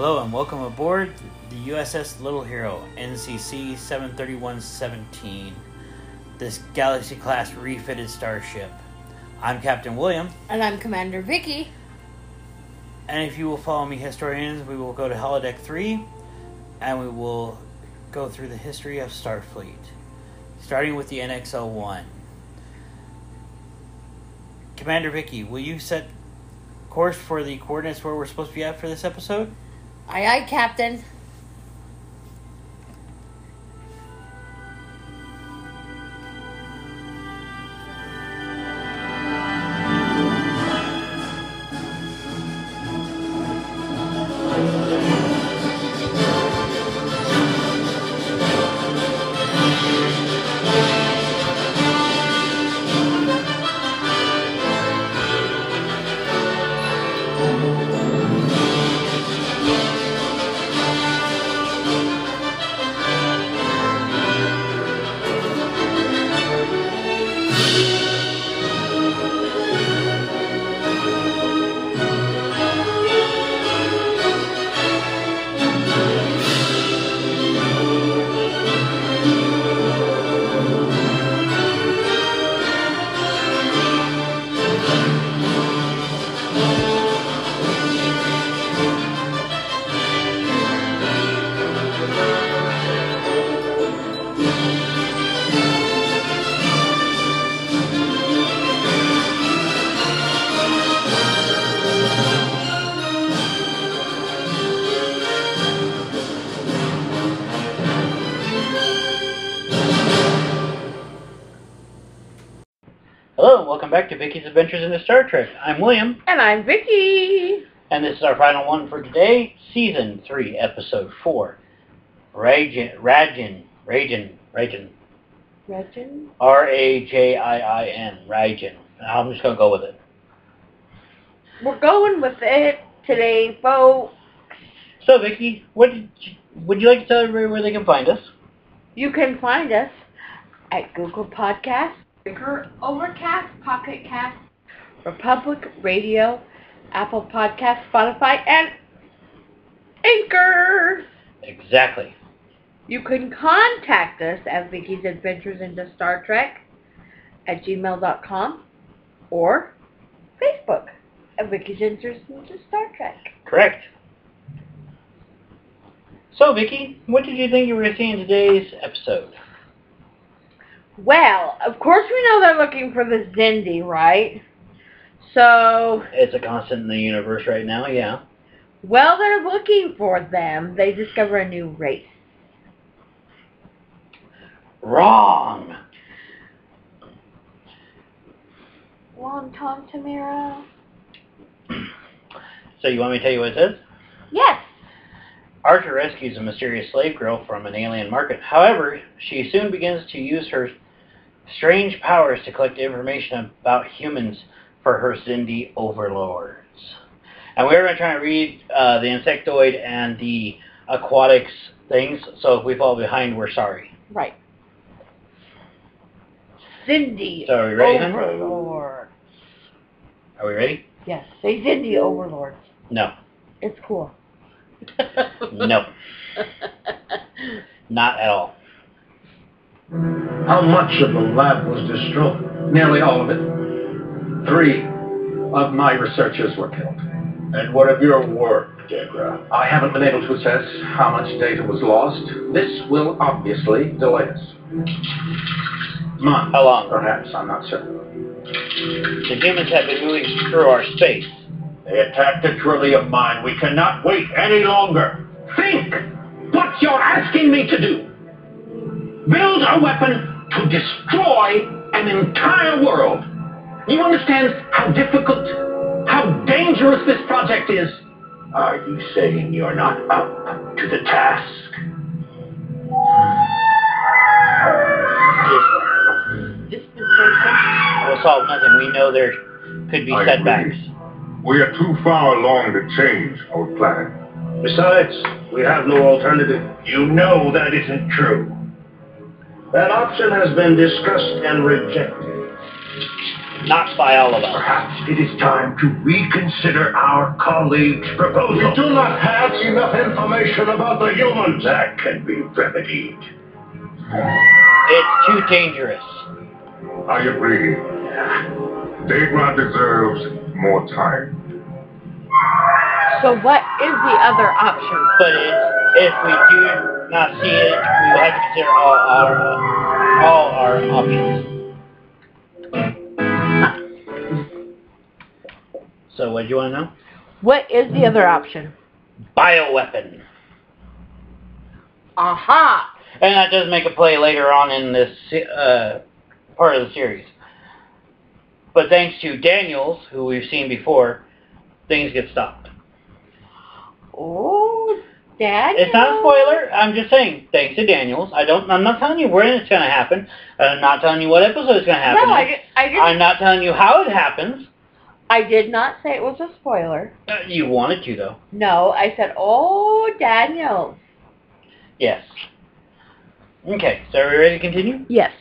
Hello and welcome aboard the USS Little Hero, NCC 73117, this Galaxy class refitted starship. I'm Captain William, And I'm Commander Vicky. and if you will follow me, historians, we will go to Holodeck 3 and we will go through the history of Starfleet, starting with the NXL 1. Commander Vicky, will you set course for the coordinates where we're supposed to be at for this episode? Aye, aye, Captain. Back to Vicky's Adventures into Star Trek. I'm William, And I'm Vicky. and this is our final one for today, Season 3, Episode 4. Rajin, Rajin, Rajin, Rajin, Regin? R-A-J-I-I-N, Rajin. I'm just going to go with it. We're going with it today, folks. So, Vicky, what did you, would you like to tell everybody where they can find us? You can find us at Google Podcasts, Breaker, Overcast, Pocket Cast, Republic Radio, Apple Podcast, Spotify, and Anchor. Exactly. You can contact us at Vicky's Adventures into Star Trek at gmail.com or Facebook at Vicky's Adventures into Star Trek. Correct. So, Vicky, what did you think you were going to see in today's episode? Well, of course we know they're looking for the Xindi, right? So, It's a constant in the universe right now, yeah. Well, they're looking for them, they discover a new race. Wrong. Long Tom Tamara. So, you want me to tell you what it says? Yes. Archer rescues a mysterious slave girl from an alien market. However, she soon begins to use her strange powers to collect information about humans for her Xindi overlords. And we're going to try and read uh, the insectoid and the aquatics things, so if we fall behind, we're sorry. Right. Xindi So are we ready, hun? Overlord. Are we ready? Yes, say Xindi Overlords. No. It's cool. No. Not at all. How much of the lab was destroyed? Nearly all of it. Three of my researchers were killed. And what of your work, Degra? I haven't been able to assess how much data was lost. This will obviously delay us. Months, How long? perhaps, I'm not certain. The humans have been moving through our space. They attacked a Trellium mine. We cannot wait any longer. Think what you're asking me to do. Build a weapon to destroy an entire world. You understand how difficult, how dangerous this project is? Are you saying you're not up to the task? Dispensation. Will solve nothing. We know there could be I setbacks. agree. We are too far along to change our plan. Besides, we have no alternative. You know that isn't true. That option has been discussed and rejected. not by all of us. Perhaps it is time to reconsider our colleague's proposal. We do not have enough information about the humans. That can be remedied. It's too dangerous. I agree. Degra deserves more time. So what is the other option? But it's, if we do not see it, we will have to consider all our uh, all our options. So, what do you want to know? What is the other option? Bioweapon, Aha! and that does make a play later on in this uh, part of the series. But thanks to Daniels, who we've seen before, things get stopped. Oh, Dad. It's not a spoiler. I'm just saying, thanks to Daniels. I don't. I'm not telling you when it's going to happen. I'm not telling you what episode it's going to happen. No, I. I didn't. I'm not telling you how it happens. I did not say it was a spoiler. Uh, you wanted to, though. No, I said, oh, Daniels. Yes. Okay. So are we ready to continue? Yes.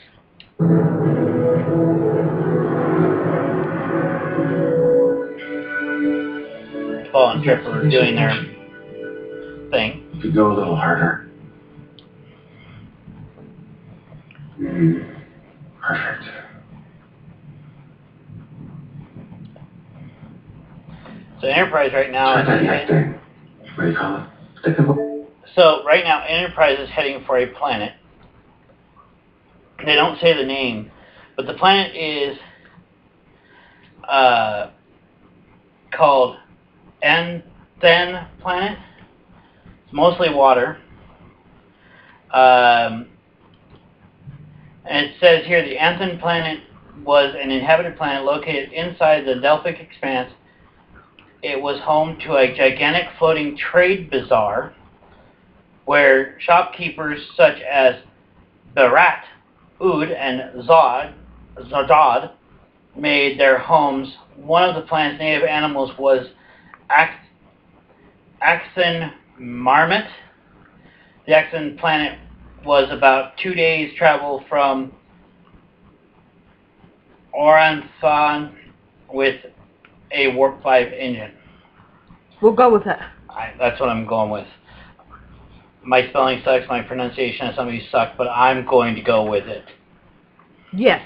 T'Pol and Trip are doing their thing. If you go a little harder. Mm, perfect. So Enterprise right now. Is. What do you call it? Stick a- so right now, Enterprise is heading for a planet. They don't say the name, but the planet is uh, called Anthen Planet. It's mostly water. Um, and it says here the Anthen Planet was an inhabited planet located inside the Delphic Expanse. It was home to a gigantic floating trade bazaar where shopkeepers such as B'rat, Ood, and Zod, Zodod made their homes. One of the planet's native animals was Ax- Axon marmot. The Axon planet was about two days travel from Oranthan with a Warp 5 engine. We'll go with it. I, that's what I'm going with. My spelling sucks, my pronunciation of some of you suck, but I'm going to go with it. Yes.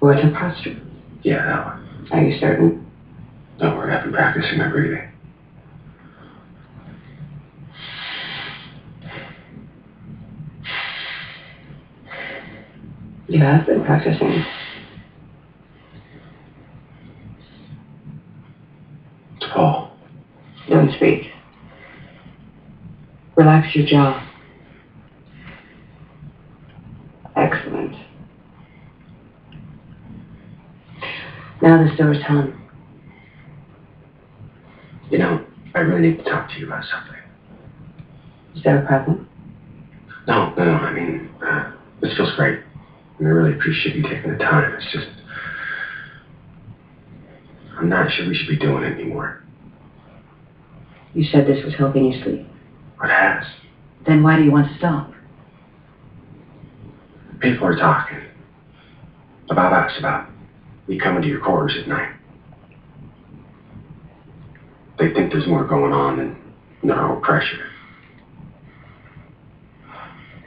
What's a posture? Yeah, that one. Are you certain? No, we're having practicing my breathing. You have been practicing. T'Pol. Don't speak. Relax your jaw. Excellent. Now the store's home. You know, I really need to talk to you about something. Is there a problem? No, no, no. I mean, uh, this feels great. And I really appreciate you taking the time. It's just, I'm not sure we should be doing it anymore. You said this was helping you sleep. What has? Then why do you want to stop? People are talking about us, about me coming to your quarters at night. They think there's more going on than no pressure.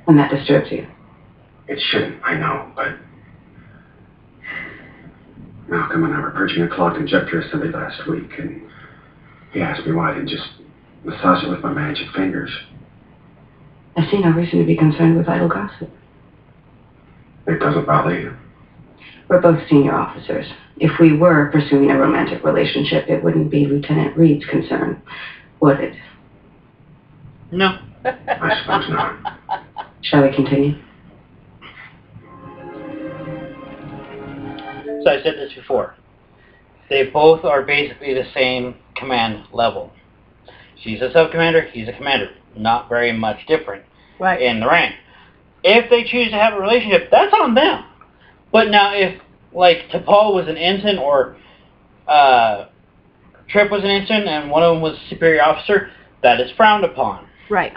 And that disturbs you. It shouldn't, I know, but Malcolm and I were purging a clogged injector assembly last week, and he asked me why I didn't just massage it with my magic fingers. I see no reason to be concerned with idle gossip. It doesn't bother you. We're both senior officers. If we were pursuing a romantic relationship, it wouldn't be Lieutenant Reed's concern, would it? No. I suppose not. Shall we continue? So I said this before. They both are basically the same command level. She's a sub-commander, he's a commander. Not very much different Right. in the rank. If they choose to have a relationship, that's on them. But now if, like, T'Pol was an ensign or uh, Trip was an ensign and one of them was a superior officer, that is frowned upon. Right.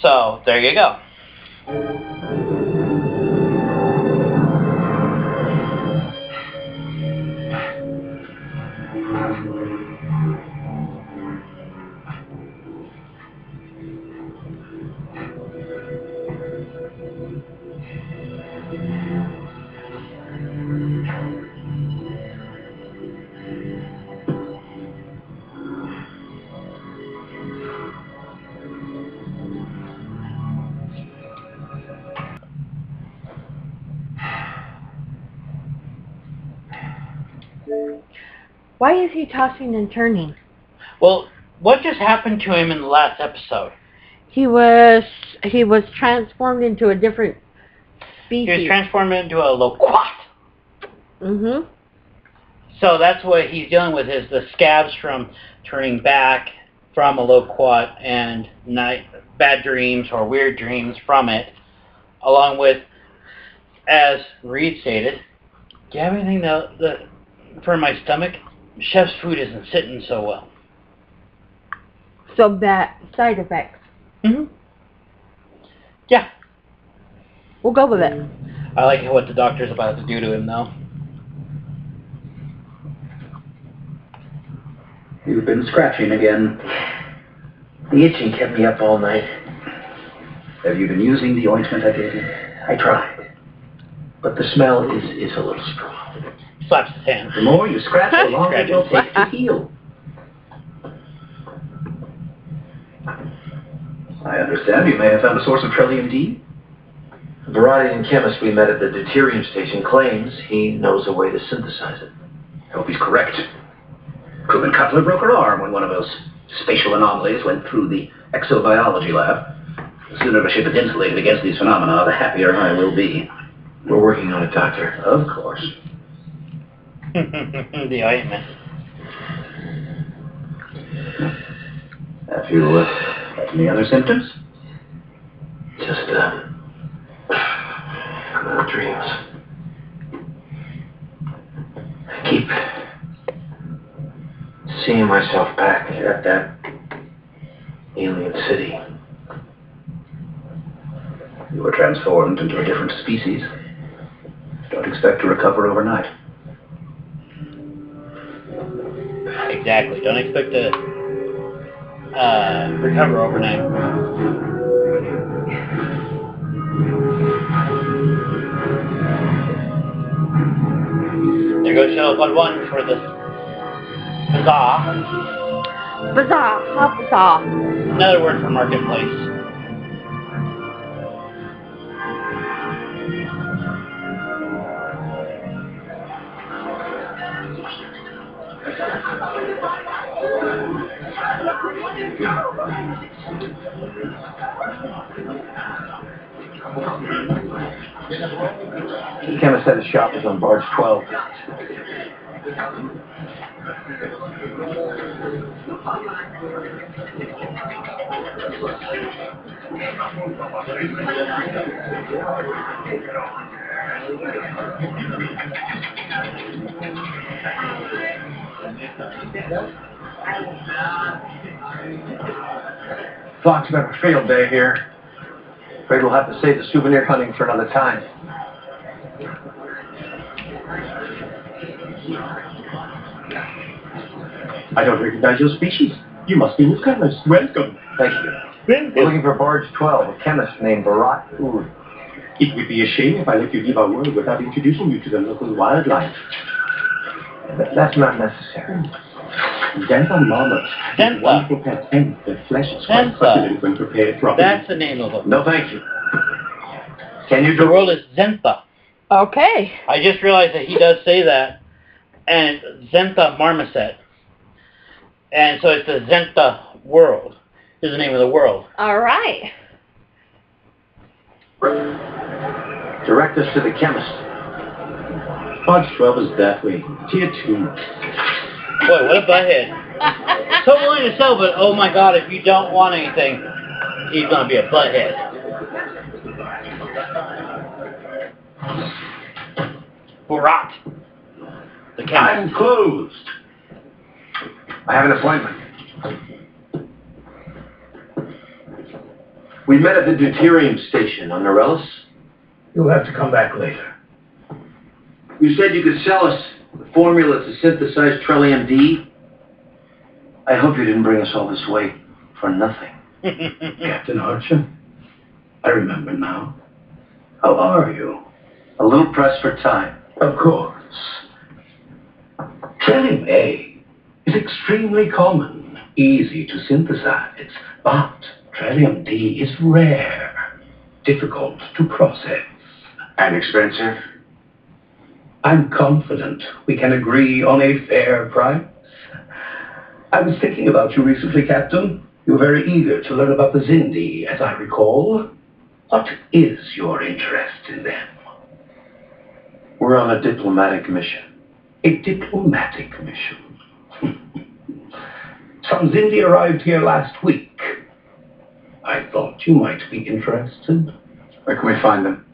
So, there you go. Why is he tossing and turning? Well, what just happened to him in the last episode? He was he was transformed into a different species. He was transformed into a loquat. mhm. So that's what he's dealing with is the scabs from turning back from a loquat and night bad dreams or weird dreams from it, along with, as Reed stated, do you have anything to, the, for my stomach? Chef's food isn't sitting so well. So bad side effects. Mm-hmm. Yeah, We'll go with it. I like what the doctor's about to do to him, though. You've been scratching again. The itching kept me up all night. Have you been using the ointment I gave you? I tried. But the smell is, is a little strong. Slaps his hand. The more you scratch, the longer it will take to heal. I understand you may have found a source of Trellium D. The Baradian chemist we met at the deuterium station claims he knows a way to synthesize it. I hope he's correct. Crewman Cutler broke her arm when one of those spatial anomalies went through the exobiology lab. The sooner the ship is insulated against these phenomena, the happier I will be. We're working on it, Doctor. Of course. The ointment. Have you uh, had any other symptoms? Just, uh, little dreams. I keep seeing myself back at that alien city. You were transformed into a different species. Don't expect to recover overnight. Exactly. Don't expect to uh, recover overnight. There goes Shuttle Pod 1 for this bazaar. Bazaar, How bizarre. Another word for marketplace. The chemist said his shop is on barge 12. A field day here. Afraid we'll have to save the souvenir hunting for another time. I don't recognize your species. You must be Miss Chemist. Welcome. Thank you. We're looking for barge 12, a chemist named B'rat. It would be a shame if I let you leave our world without introducing you to the local wildlife. Th- That's not necessary. Xantha marmot. Xantha. Wonderful pet, the flesh is quite Xantha. succulent when prepared properly. That's the name of it. No, thank you. Can you do... The do world is Zentha. Okay. I just realized that he does say that, and it's Zentha Marmoset. And so it's the Zentha world, is the name of the world. All right. Direct us to the chemist. Barge 12 is that way. Tier 2. Boy, what a butthead. So willing to sell, but oh my god, if you don't want anything, he's gonna be a butthead. B'rat. The chemist. I'm closed. I have an appointment. We met at the deuterium station on Norellis. You'll have to come back later. You said you could sell us the formula to synthesize Trellium D. I hope you didn't bring us all this way for nothing. Captain Archer, I remember now. How are you? A little pressed for time. Of course. Trellium A is extremely common, easy to synthesize, but Trellium D is rare, difficult to process. And expensive? I'm confident we can agree on a fair price. I was thinking about you recently, Captain. You were very eager to learn about the Xindi, as I recall. What is your interest in them? We're on a diplomatic mission. A diplomatic mission. Some Xindi arrived here last week. I thought you might be interested. Where can we find them?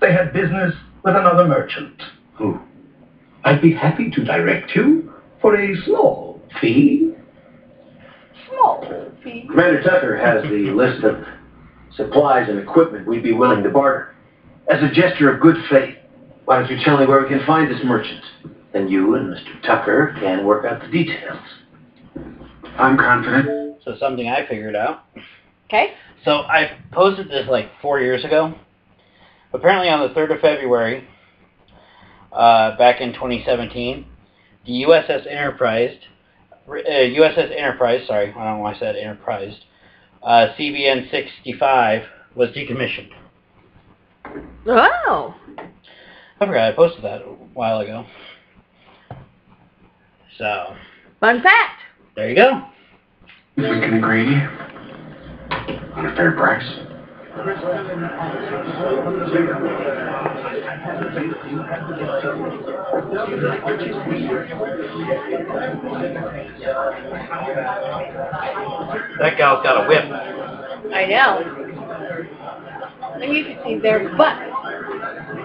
They had business with another merchant. Who? I'd be happy to direct you for a small fee. Small fee. Commander Tucker has the list of supplies and equipment we'd be willing to barter. As a gesture of good faith, why don't you tell me where we can find this merchant? Then you and Mr. Tucker can work out the details. I'm confident. So something I figured out. Okay. So I posted this like four years ago. Apparently on the 3rd of February, uh, back in 2017, the USS Enterprise, uh, USS Enterprise, sorry, I don't know why I said Enterprise, uh, CVN 65 was decommissioned. Oh. I forgot I posted that a while ago. So, Fun fact. there you go. We can agree on a fair price. That gal's got a whip. I know. And you can see their butt.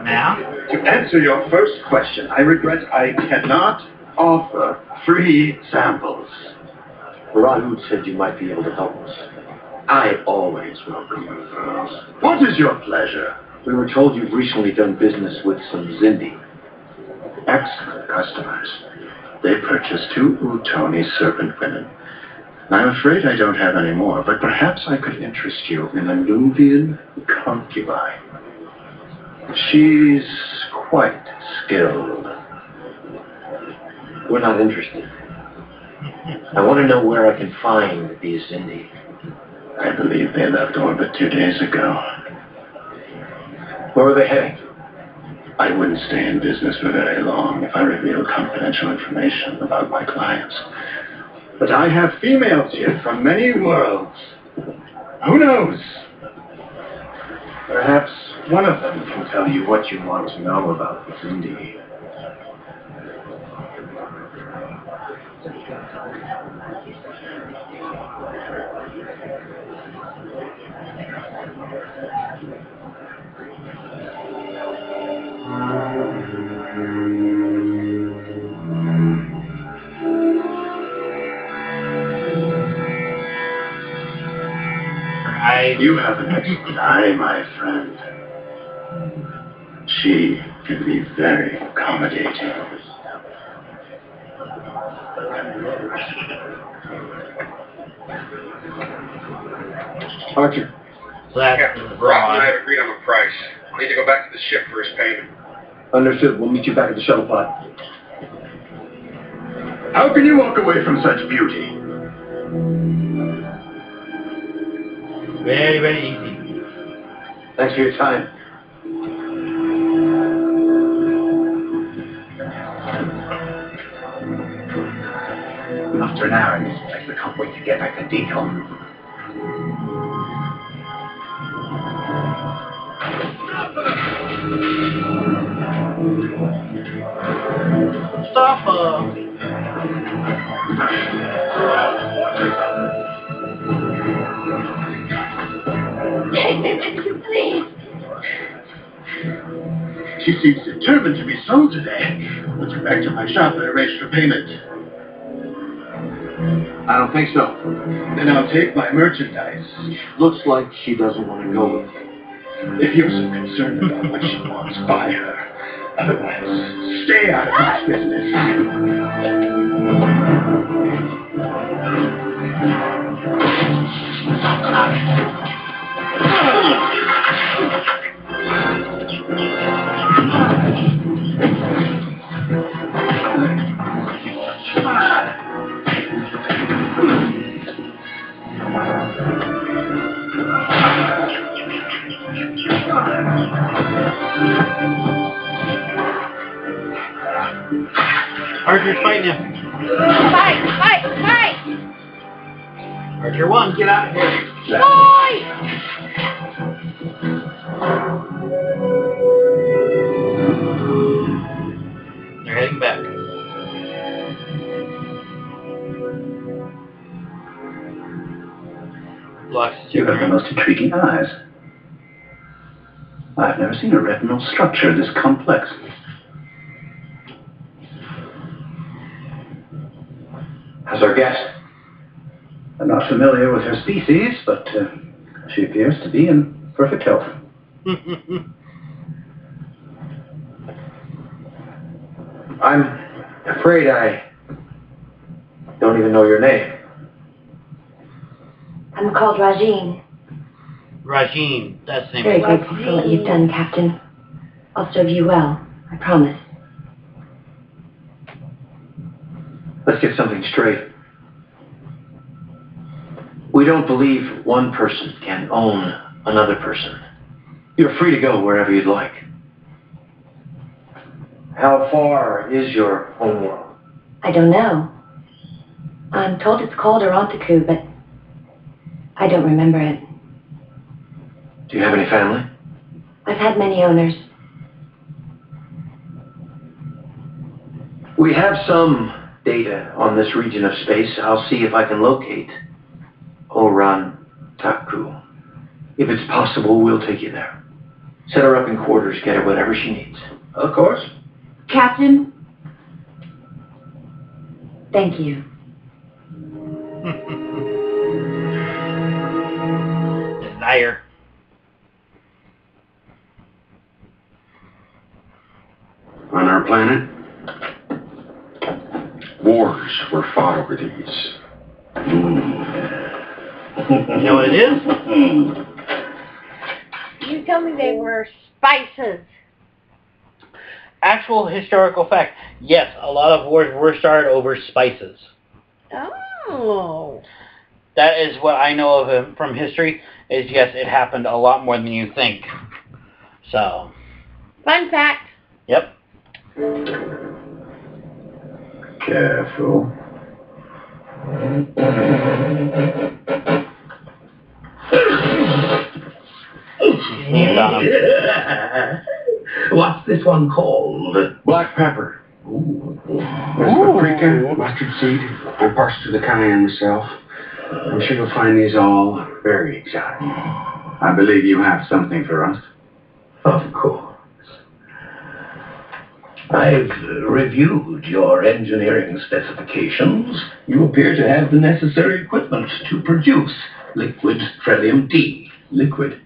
Now? To answer your first question, I regret I cannot offer free samples. Rahud said you might be able to help us. I always welcome referrals. What is your pleasure? We were told you've recently done business with some Xindi. Excellent customers. They purchased two Utoni serpent women. I'm afraid I don't have any more, but perhaps I could interest you in a Nubian concubine. She's quite skilled. We're not interested. I want to know where I can find these Xindi. I believe they left orbit two days ago. Where are they heading? I wouldn't stay in business for very long if I revealed confidential information about my clients. But I have females here from many worlds. Who knows? Perhaps one of them can tell you what you want to know about the Xindi. I You have an excellent eye, my friend. She can be very accommodating. Archer, so that's Captain the Rock and I have agreed on a price. I need to go back to the ship for his payment. understood. We'll meet you back at the shuttle pod. How can you walk away from such beauty? Very, very easy. Thanks for your time. After an hour in this place, I can't wait to get back to decon. Stop, uh, uh, She seems determined to be sold today. Let's go back to my shop and arrange for payment. I don't think so. Then I'll take my merchandise. Looks like she doesn't want to go with me. If you're so concerned about what she wants, buy her. Otherwise, stay out of my business. Archer's fighting him. Fight, fight, fight! Archer one, get out of here. Fight! They're heading back. Blocks You have the most intriguing eyes. I've never seen a retinal structure this complex. How's our guest? I'm not familiar with her species, but uh, she appears to be in perfect health. I'm afraid I don't even know your name. I'm called Rajin. Rajin, that's the name. Very of it. grateful for what you've done, Captain. I'll serve you well. I promise. Let's get something straight. We don't believe one person can own another person. You're free to go wherever you'd like. How far is your homeworld? I don't know. I'm told it's called Arontaku, but I don't remember it. Do you have any family? I've had many owners. We have some data on this region of space. I'll see if I can locate Oran Taku. If it's possible, we'll take you there. Set her up in quarters, get her whatever she needs. Of course. Captain? Thank you. Desire. On our planet, wars were fought over these. Hmm. You know what it is? You tell me they were spices. Actual historical fact. Yes, a lot of wars were started over spices. Oh. That is what I know of um, from history. Is yes, it happened a lot more than you think. So, Fun fact. yep. Careful. What's this one called? Black pepper. Ooh. Paprika, mustard seed. I parsed through the cayenne myself. I'm sure you'll find these all very exotic. I believe you have something for us. Of course. I've reviewed your engineering specifications. You appear to have the necessary equipment to produce liquid trellium D. Liquid.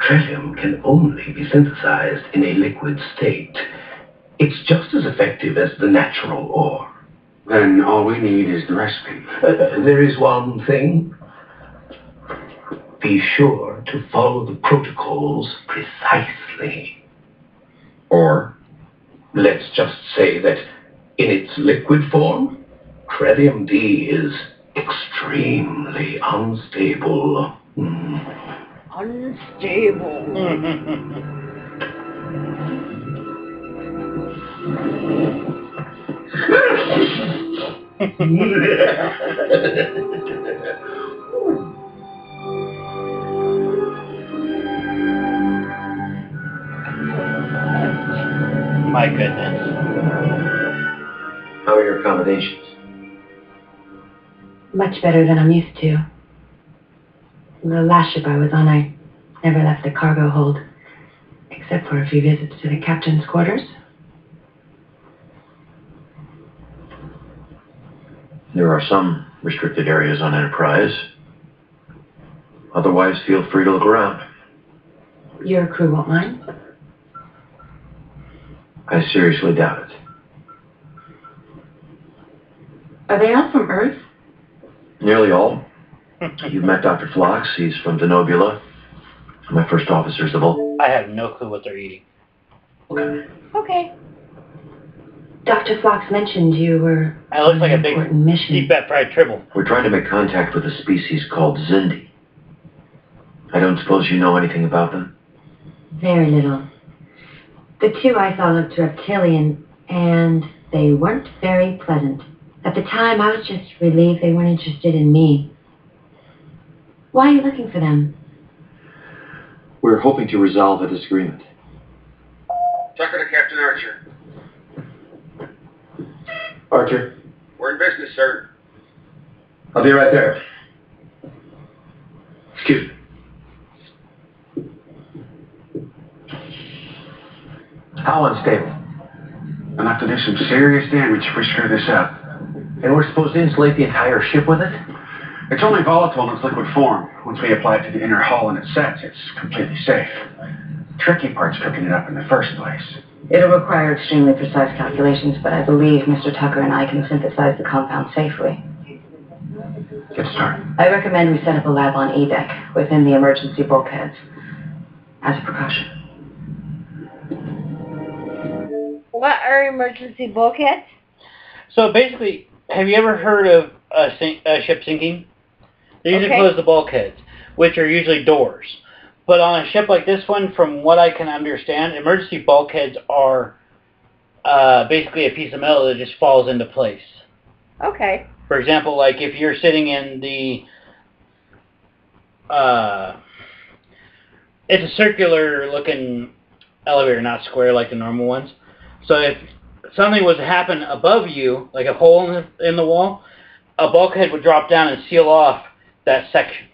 Trellium can only be synthesized in a liquid state. It's just as effective as the natural ore. Then all we need is the recipe. Uh, there is one thing. Be sure to follow the protocols precisely. Or Let's just say that in its liquid form, trellium D is extremely unstable. Hmm. Unstable. My goodness. How are your accommodations? Much better than I'm used to. The last ship I was on, I never left the cargo hold, except for a few visits to the captain's quarters. There are some restricted areas on Enterprise. Otherwise, feel free to look around. Your crew won't mind. I seriously doubt it. Are they all from Earth? Nearly all. You've met Dr. Phlox. He's from Denobula. My first officer, Civil. I have no clue what they're eating. Okay. Okay. Dr. Phlox mentioned you were It looks on like an a big important mission. deep fat fried tribble. We're trying to make contact with a species called Xindi. I don't suppose you know anything about them? Very little. The two I saw looked reptilian, and they weren't very pleasant. At the time, I was just relieved they weren't interested in me. Why are you looking for them? We're hoping to resolve a disagreement. Tucker to Captain Archer. Archer, We're in business, sir. I'll be right there. Excuse me. How unstable? Enough to do some serious damage if we screw this up. And we're supposed to insulate the entire ship with it? It's only volatile in its liquid form. Once we apply it to the inner hull and it sets, it's completely safe. Tricky part's cooking it up in the first place. It'll require extremely precise calculations, but I believe Mr. Tucker and I can synthesize the compound safely. Get started. I recommend we set up a lab on E deck within the emergency bulkheads as a precaution. What are emergency bulkheads? So basically, have you ever heard of a, sink, a ship sinking? They usually Okay. close the bulkheads, which are usually doors. But on a ship like this one, from what I can understand, emergency bulkheads are uh, basically a piece of metal that just falls into place. Okay. For example, like if you're sitting in the, uh, it's a circular looking elevator, not square like the normal ones. So if something was to happen above you, like a hole in the, in the wall, a bulkhead would drop down and seal off that section.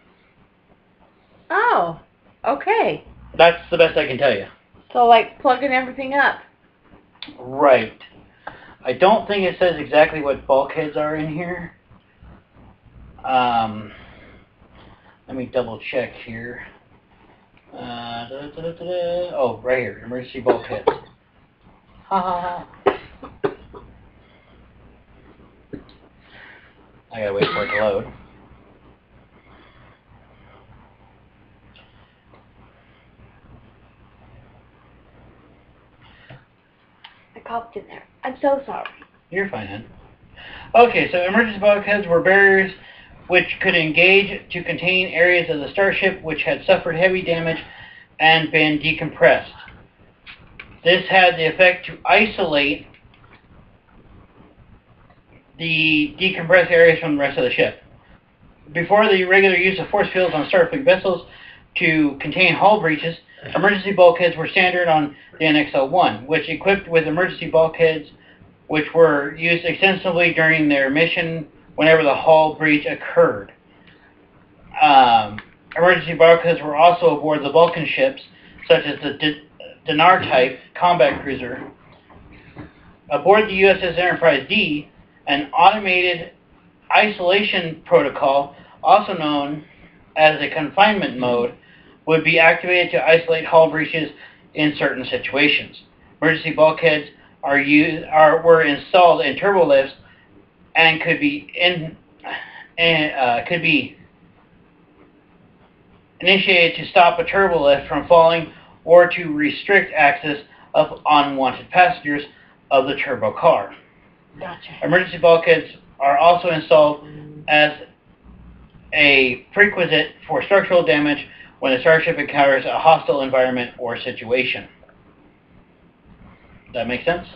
Oh. Okay. That's the best I can tell you. So like plugging everything up. Right. I don't think it says exactly what bulkheads are in here. Um, let me double check here. Uh, da, da, da, da, da. Oh, right here, emergency bulkheads. Ha ha ha. I gotta wait for it to load. I coughed in there. I'm so sorry. You're fine, hon. Okay, so emergency bulkheads were barriers which could engage to contain areas of the starship which had suffered heavy damage and been decompressed. This had the effect to isolate the decompressed areas from the rest of the ship. Before the regular use of force fields on Starfleet vessels to contain hull breaches, emergency bulkheads were standard on the NXL-1, which equipped with emergency bulkheads which were used extensively during their mission whenever the hull breach occurred. Um, emergency bulkheads were also aboard the Vulcan ships, such as the D- Dinar type combat cruiser. Aboard the USS Enterprise D, an automated isolation protocol, also known as a confinement mode, would be activated to isolate hull breaches in certain situations. Emergency bulkheads are used are were installed in turbolifts and could be in and uh, could be initiated to stop a turbolift from falling or to restrict access of unwanted passengers of the turbo car. Gotcha. Emergency bulkheads are also installed as a prerequisite for structural damage when a starship encounters a hostile environment or situation. Does that make sense?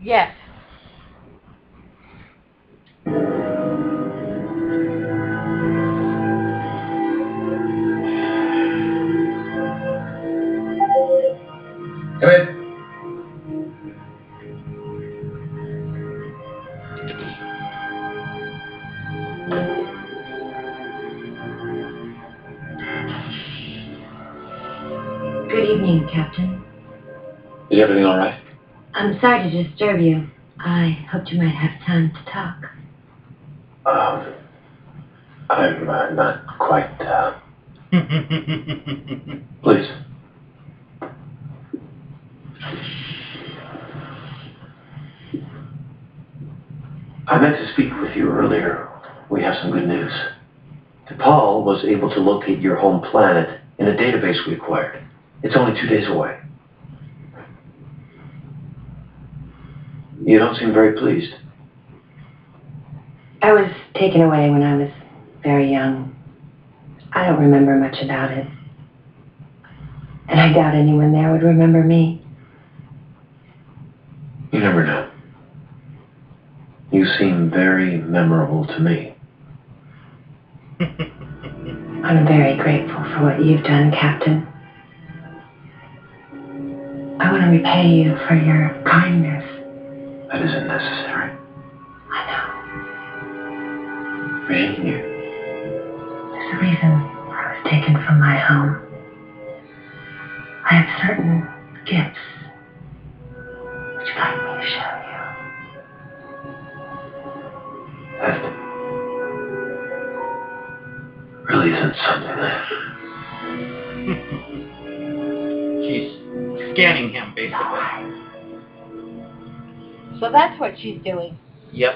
Yes. Come in. Is everything all right? I'm sorry to disturb you. I hoped you might have time to talk. Um, I'm uh, not quite. Uh, please. I meant to speak with you earlier we have some good news. T'Pol was able to locate your home planet in a database we acquired. It's only two days away. You don't seem very pleased. I was taken away when I was very young. I don't remember much about it. And I doubt anyone there would remember me. You never know. You seem very memorable to me. I'm very grateful for what you've done, Captain. I want to repay you for your kindness. That isn't necessary. I know. Rajiin, you, There's a reason I was taken from my home. I have certain gifts which guide me to show you. that really isn't something that She's scanning him, basically. So that's what she's doing. Yep.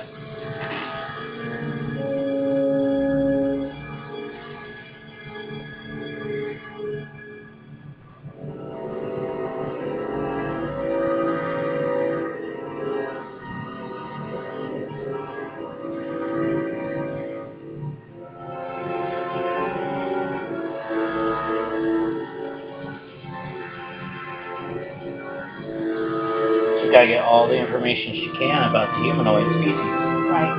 She's got to get all the information she can about the humanoid species Right.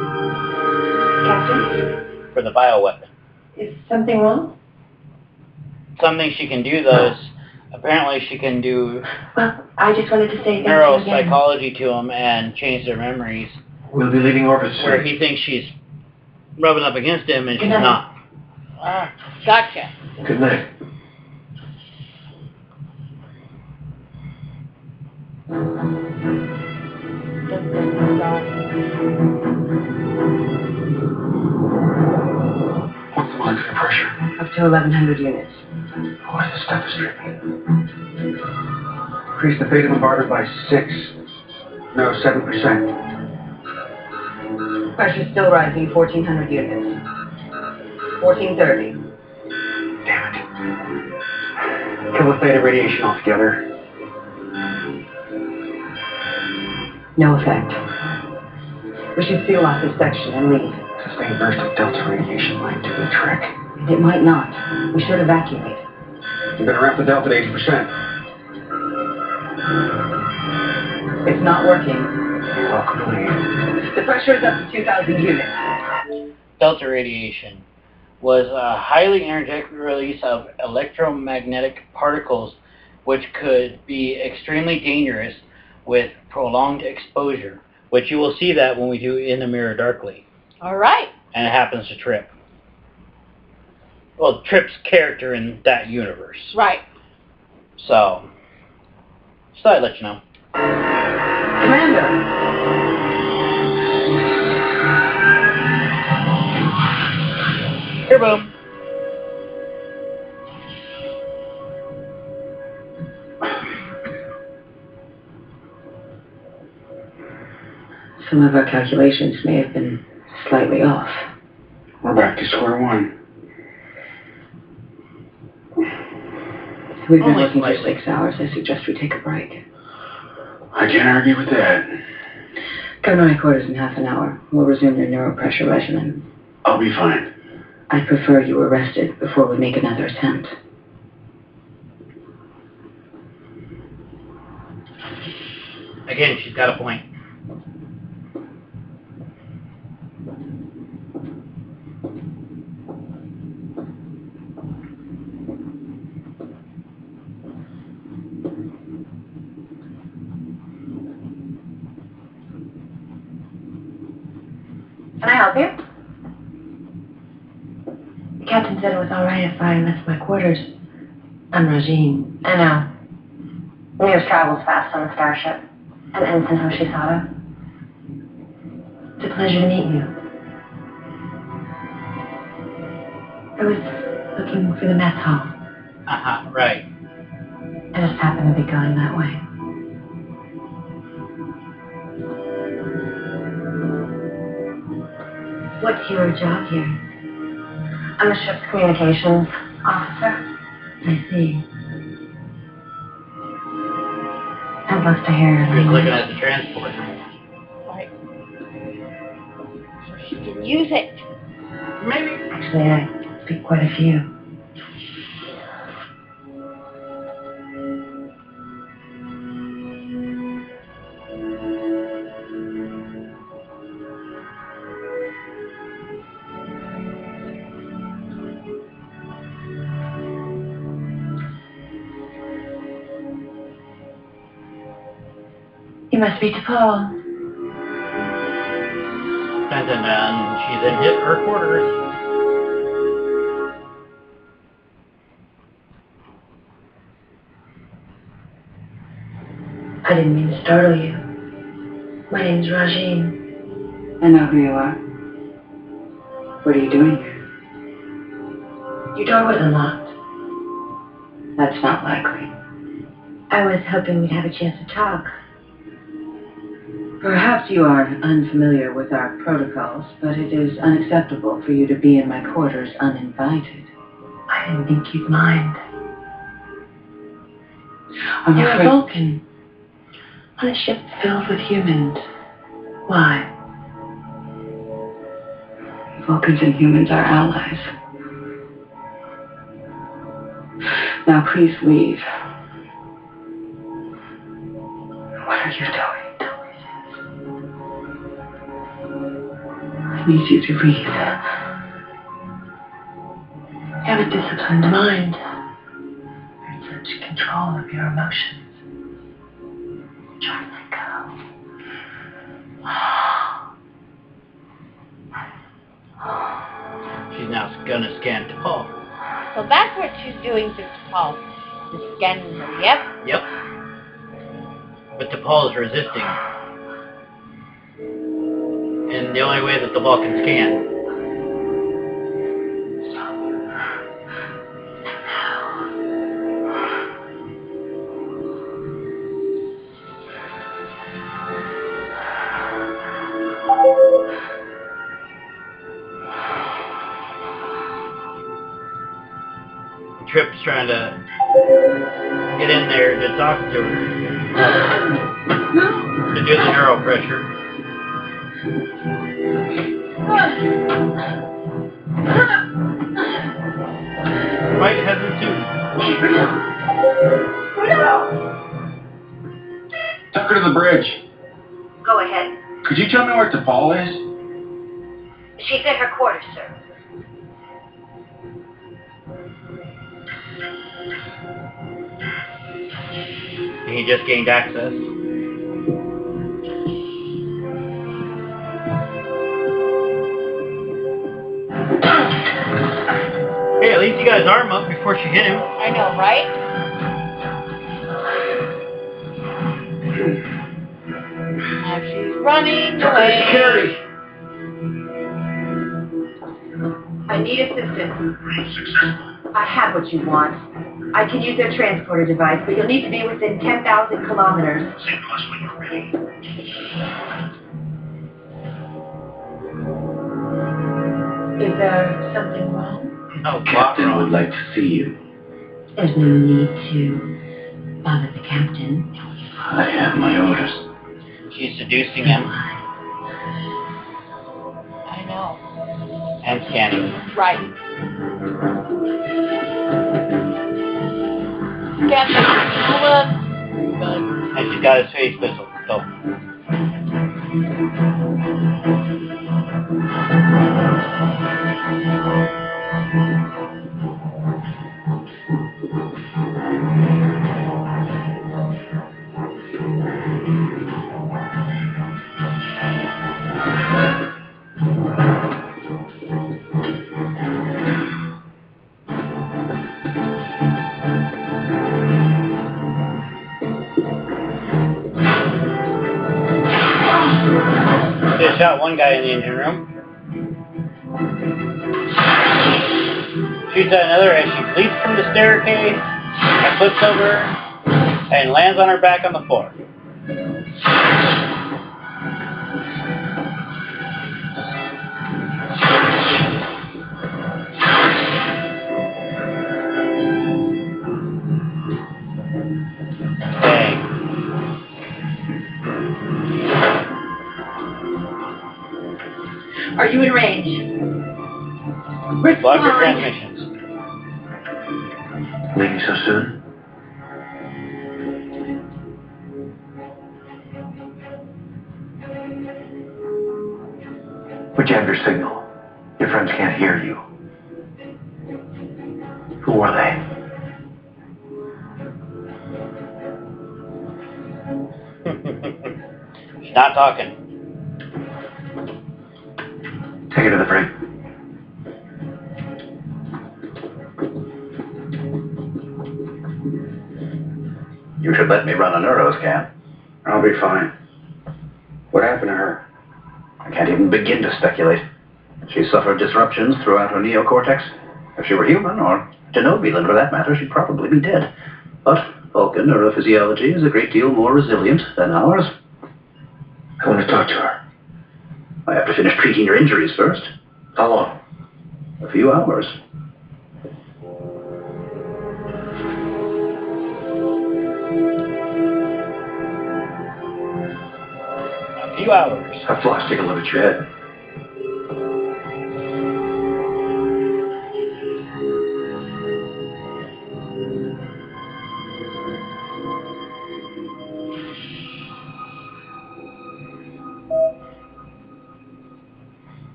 Captain, for the bioweapon. is something wrong? Something she can do though is apparently she can do Well, I just wanted to say thank you again. neuropsychology to them and change their memories we'll be leaving orbit soon. where he thinks she's rubbing up against him and she's night. not. Ah, gotcha. Good night. To 1,100 units. Oh, Boy, this stuff is trippy. Increase the beta bombardment by six. No, seven percent. Pressure's still rising, 1,400 units. 1,430. Damn it. Kill the theta radiation altogether. No effect. We should seal off this section and leave. Sustained burst of delta radiation might do the trick. It might not. We should evacuate. You better ramp the delta to 80%. It's not working. You're welcome. The pressure is up to 2,000 units. Delta radiation was a highly energetic release of electromagnetic particles which could be extremely dangerous with prolonged exposure, which you will see that when we do In the Mirror Darkly. All right. And it happens to Trip. Well, Trip's character in that universe. Right. So, just thought I'd let you know. Commander! Here, boom. Some of our calculations may have been slightly off. We're back to square one. We've been oh Only working for slightly. six hours. I suggest we take a break. I can't argue with that. Go to my quarters in half an hour. We'll resume your neuropressure regimen. I'll be fine. I'd prefer you were rested before we make another attempt. Again, she's got a point. Can I help you? The captain said it was all right if I left my quarters. I'm Rajiin. I know. News travels fast on the starship. And Ensign Hoshi Sato. It's a pleasure to meet you. I was looking for the mess hall. Uh-huh, right. I just happened to be going that way. What's your job here? I'm the ship's communications officer. I see. I'd love to hear your Just looking at the transport. Right. So she can use it. Maybe. Actually, I speak quite a few. You must be T'Pol. Dun, dun, dun. She's in his, her quarters. I didn't mean to startle you. My name's Rajiin. I know who you are. What are you doing here? Your door was unlocked. That's not likely. I was hoping we'd have a chance to talk. Perhaps you are unfamiliar with our protocols, but it is unacceptable for you to be in my quarters uninvited. I didn't think you'd mind. I'm You're a Vulcan. On a ship filled with humans. Why? Vulcans and humans are allies. Now please leave. This. Need you to leave. You have a disciplined mind. You're in such control of your emotions. Try to let go. She's now gonna scan T'Pol. So that's what she's doing to Paul. Just scanning her. Yep. Yep. But T'Pol is resisting. The only way that the Vulcans can. Trip's trying to get in there to talk to her. To do the neural pressure. Just gained access. Hey, at least he got his arm up before she hit him. I know, right? Now she's running away. Security. I need assistance. I have what you want. I can use their transporter device, but you'll need to be within 10,000 kilometers. Is there something wrong? Oh, Captain would like to see you. There's no need to bother the captain. I have my orders. She's seducing him I know. and scanning him. Right. And she's got his face pistol. So They shot one guy in the engine room. Shoots at another as she leaps from the staircase and flips over and lands on her back on the floor. You in range. Block your Respond. transmissions. Leaving so soon? We jammed your signal. Your friends can't hear you. Who are they? She's not talking. Take her to the brig. You should let me run a neuroscan. I'll be fine. What happened to her? I can't even begin to speculate. She suffered disruptions throughout her neocortex. If she were human, or Denobulan for that matter, she'd probably be dead. But Vulcan neurophysiology is a great deal more resilient than ours. I want to talk to her. I have to finish treating your injuries first. How long? A few hours. A few hours. Have Phlox take a look at your head.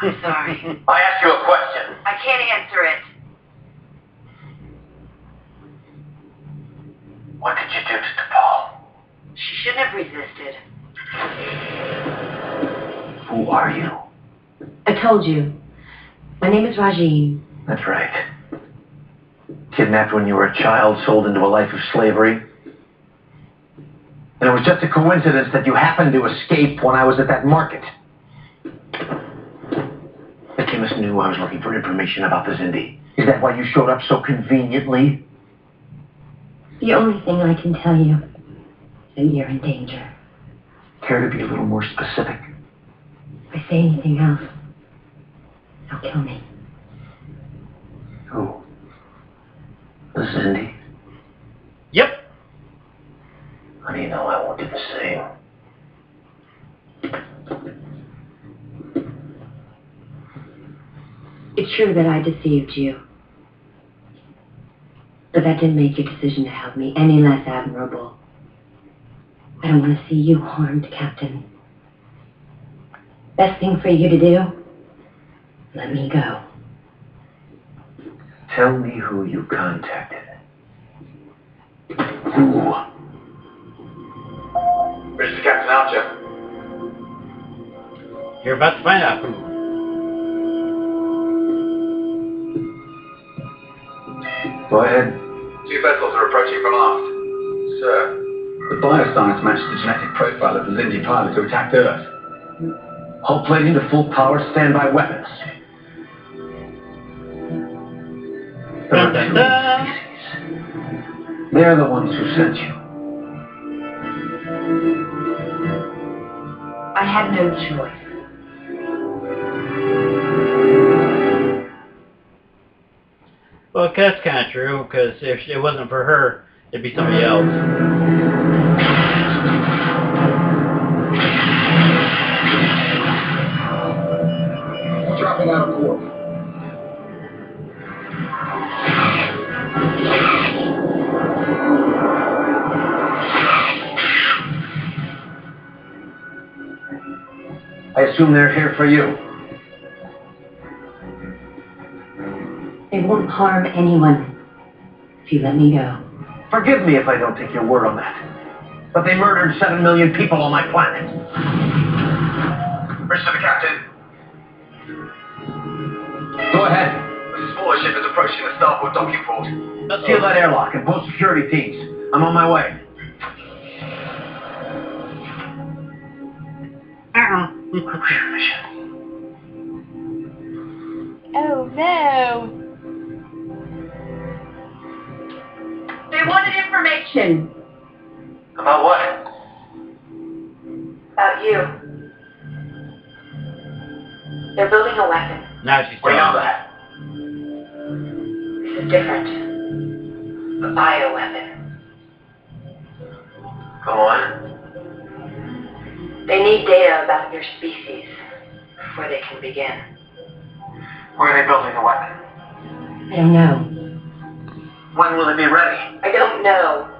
I'm sorry. I asked you a question. I can't answer it. What did you do to T'Pol? She shouldn't have resisted. Who are you? I told you. My name is Rajiin. That's right. Kidnapped when you were a child, sold into a life of slavery. And it was just a coincidence that you happened to escape when I was at that market. The chemist knew I was looking for information about the Xindi. Is that why you showed up so conveniently? The only thing I can tell you is that you're in danger. Care to be a little more specific? If I say anything else, they'll kill me. Who? The Xindi? Yep. Honey, no, I won't do the same. It's true that I deceived you. But that didn't make your decision to help me any less admirable. I don't want to see you harmed, Captain. Best thing for you to do? Let me go. Tell me who you contacted. Who? Mr. Captain Archer. You're about to find out who. Go ahead. Two vessels are approaching from aft. Sir. The bioscience matched the genetic profile of the Xindi pilot who attacked Earth. Hull plating to full power, standby weapons. There are Dun, two dun, dun. species. They're the ones who sent you. I had no choice. Well, that's kind of true, because if it wasn't for her, it'd be somebody else. Dropping out of. I assume they're here for you. Won't harm anyone if you let me go. Forgive me if I don't take your word on that. But they murdered seven million people on my planet. Mr. the Captain. Go ahead. A smaller ship is approaching the starboard docking port. Seal that airlock and post security teams. I'm on my way. Uh-uh. Oh no. They wanted information About what? about you. They're building a weapon. Now she's We know telling that. This is different. A bioweapon. Go on. They need data about your species before they can begin. Where are they building the weapon? I don't know. When will it be ready? I don't know.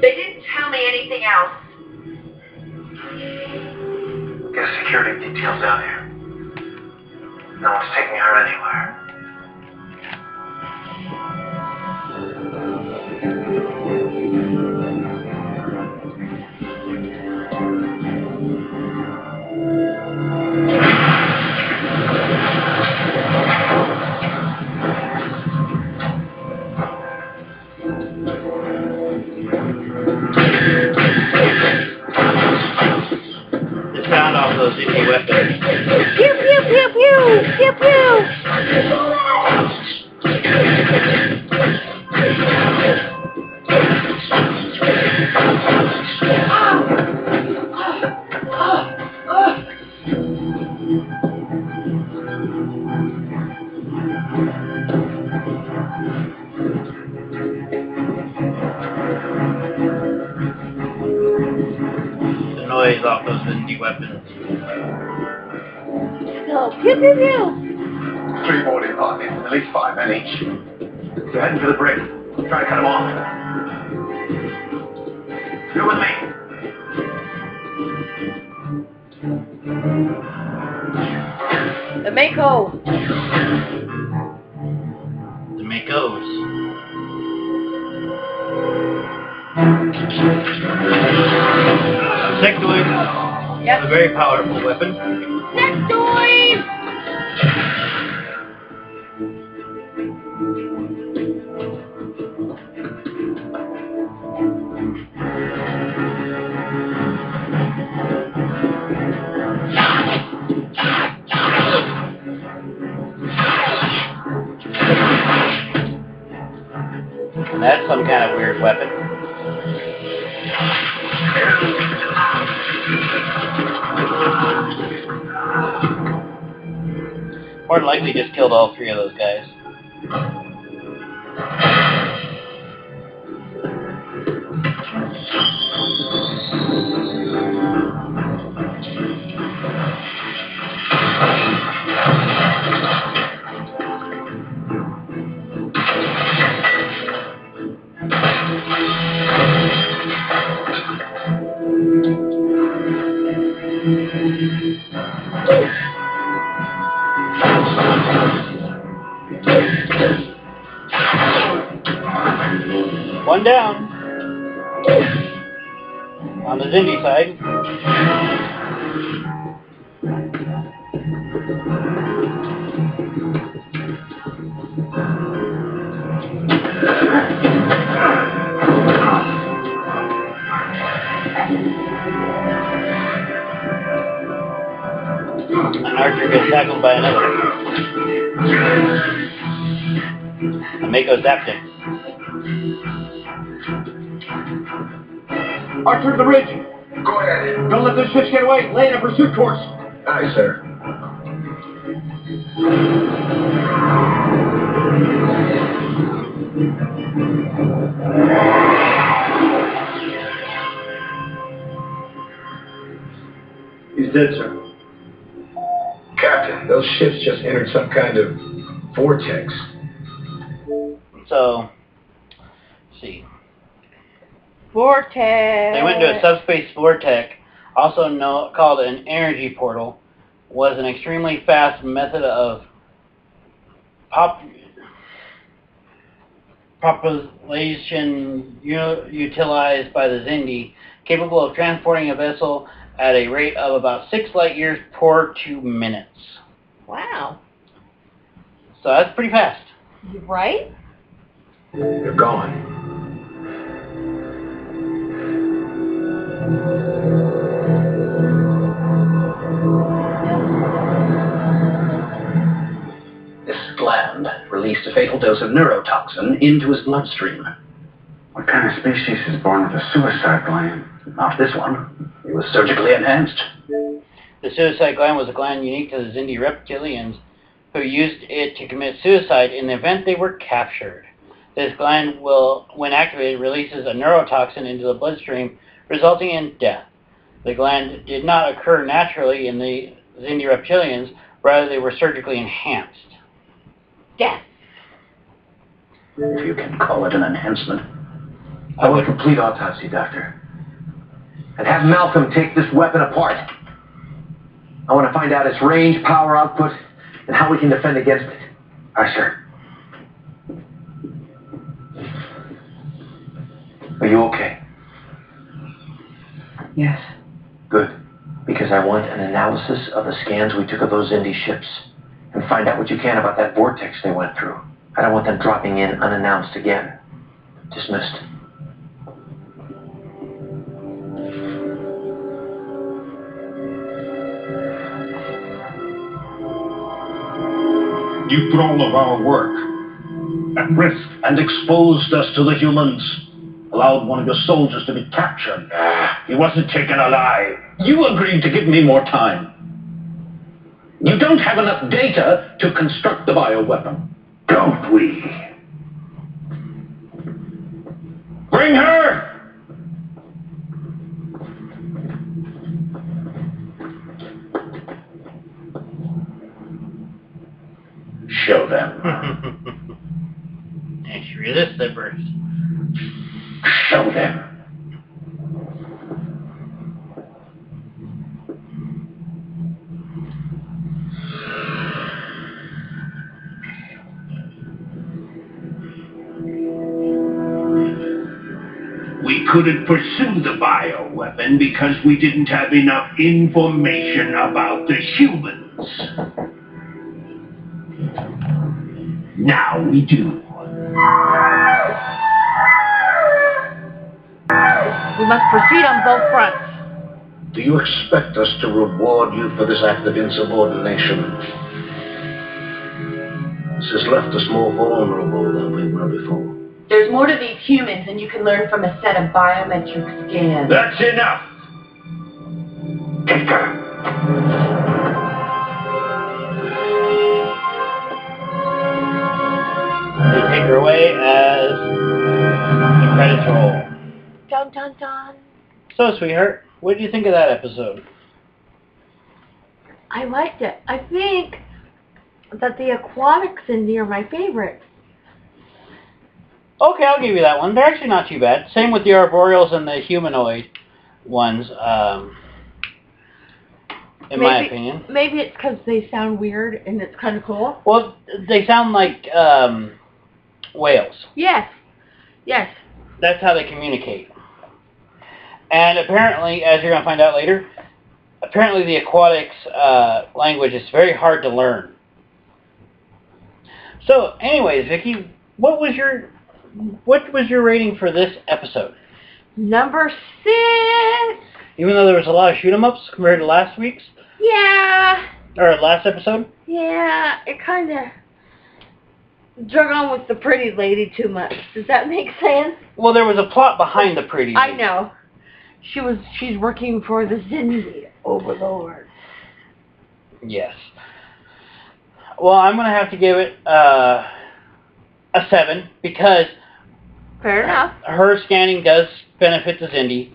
They didn't tell me anything else. Get a security detail down here. No one's taking her anywhere. Sound off those You're with me. The MACO. The MACOs. Sectoid. Yep. A very powerful weapon. That's some kind of weird weapon. More than likely just killed all three of those guys. Archer, the ridge. Go ahead. Don't let those ships get away! Lay in a pursuit course! Aye, sir. He's dead, sir. Captain, those ships just entered some kind of vortex. So, let's see. Vortex. They went into a subspace vortex, also know, called an energy portal, was an extremely fast method of pop, population u- utilized by the Xindi, capable of transporting a vessel at a rate of about six light years per two minutes. Wow. So that's pretty fast. You right? They're gone. A fatal dose of neurotoxin into his bloodstream. What kind of species is born with a suicide gland? Not this one. It was surgically enhanced. The suicide gland was a gland unique to the Xindi reptilians who used it to commit suicide in the event they were captured. This gland will, when activated, releases a neurotoxin into the bloodstream, resulting in death. The gland did not occur naturally in the Xindi reptilians, rather they were surgically enhanced. Death. If you can call it an enhancement. I want a complete autopsy, Doctor. And have Malcolm take this weapon apart. I want to find out its range, power output, and how we can defend against it. Aye, sir. Are you okay? Yes. Good. Because I want an analysis of the scans we took of those Xindi ships. And find out what you can about that vortex they went through. I don't want them dropping in unannounced again. Dismissed. You put all of our work at risk and exposed us to the humans. Allowed one of your soldiers to be captured. He wasn't taken alive. You agreed to give me more time. You don't have enough data to construct the bioweapon. Don't we? Bring her! Show them. and she resists at first. Show them. Couldn't pursue the bioweapon because we didn't have enough information about the humans. Now we do. We must proceed on both fronts. Do you expect us to reward you for this act of insubordination? This has left us more vulnerable than we were before. There's more to these humans than you can learn from a set of biometric scans. That's enough! Take her. They take her away as the credits roll. Dun dun dun. So, sweetheart, what do you think of that episode? I liked it. I think that the aquatics in here are my favorite. Okay, I'll give you that one. They're actually not too bad. Same with the arboreals and the humanoid ones, um, in my opinion. Maybe it's because they sound weird and it's kind of cool. Well, they sound like um, whales. Yes. Yes. That's how they communicate. And apparently, as you're going to find out later, apparently the aquatics uh, language is very hard to learn. So, anyways, Vicky, what was your what was your rating for this episode? Number six. Even though there was a lot of shoot 'em ups compared to last week's Yeah. or last episode. Yeah. It kind of drug on with the pretty lady too much. Does that make sense? Well, there was a plot behind the pretty. I lady. know. She was. She's working for the Xindi overlord. Yes. Well, I'm gonna have to give it uh, a seven because Fair enough. her scanning does benefit the Xindi,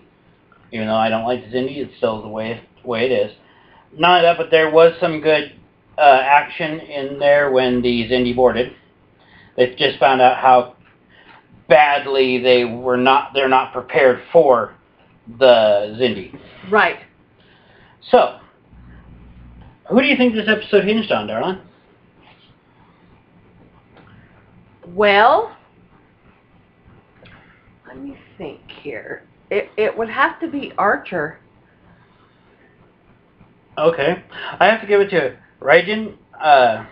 even though I don't like the Xindi. It's still the way way it is. Not that, but there was some good uh, action in there when the Xindi boarded. They just found out how badly they were not. They're not prepared for the Xindi. Right. So, who do you think this episode hinged on, darling? Well, let me think here. It it would have to be Archer. Okay. I have to give it to Raiden, uh,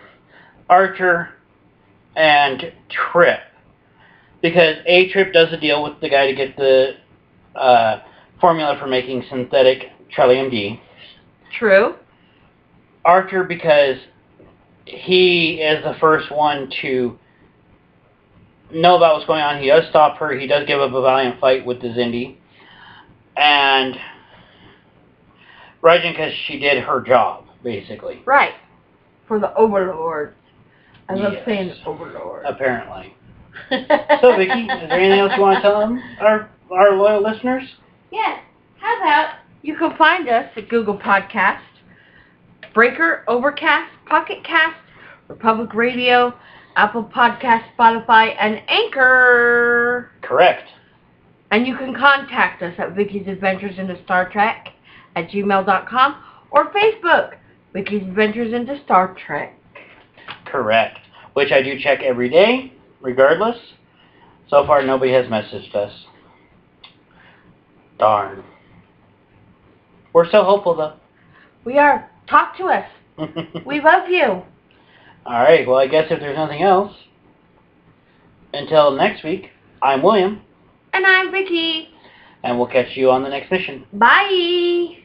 Archer, and Trip. Because A Trip does a deal with the guy to get the uh, formula for making synthetic Trellium D. True. Archer because he is the first one to know about what's going on. He does stop her. He does give up a valiant fight with the Xindi. And Raiden because she did her job, basically. Right. For the overlord. I love Yes. saying overlord. apparently. So, Vicky, is there anything else you want to tell them, our, our loyal listeners? Yes. How about you can find us at Google Podcast, Breaker, Overcast, Pocket Cast, Republic Radio, Apple Podcast, Spotify, and Anchor. Correct. And you can contact us at Vicky's Adventures into Star Trek at gmail.com or Facebook, Vicky's Adventures into Star Trek. Correct. Which I do check every day, regardless. So far, nobody has messaged us. Darn. We're so hopeful, though. We are. Talk to us. We love you. All right. Well, I guess if there's nothing else, until next week, I'm William, And I'm Vicky. and we'll catch you on the next mission. Bye.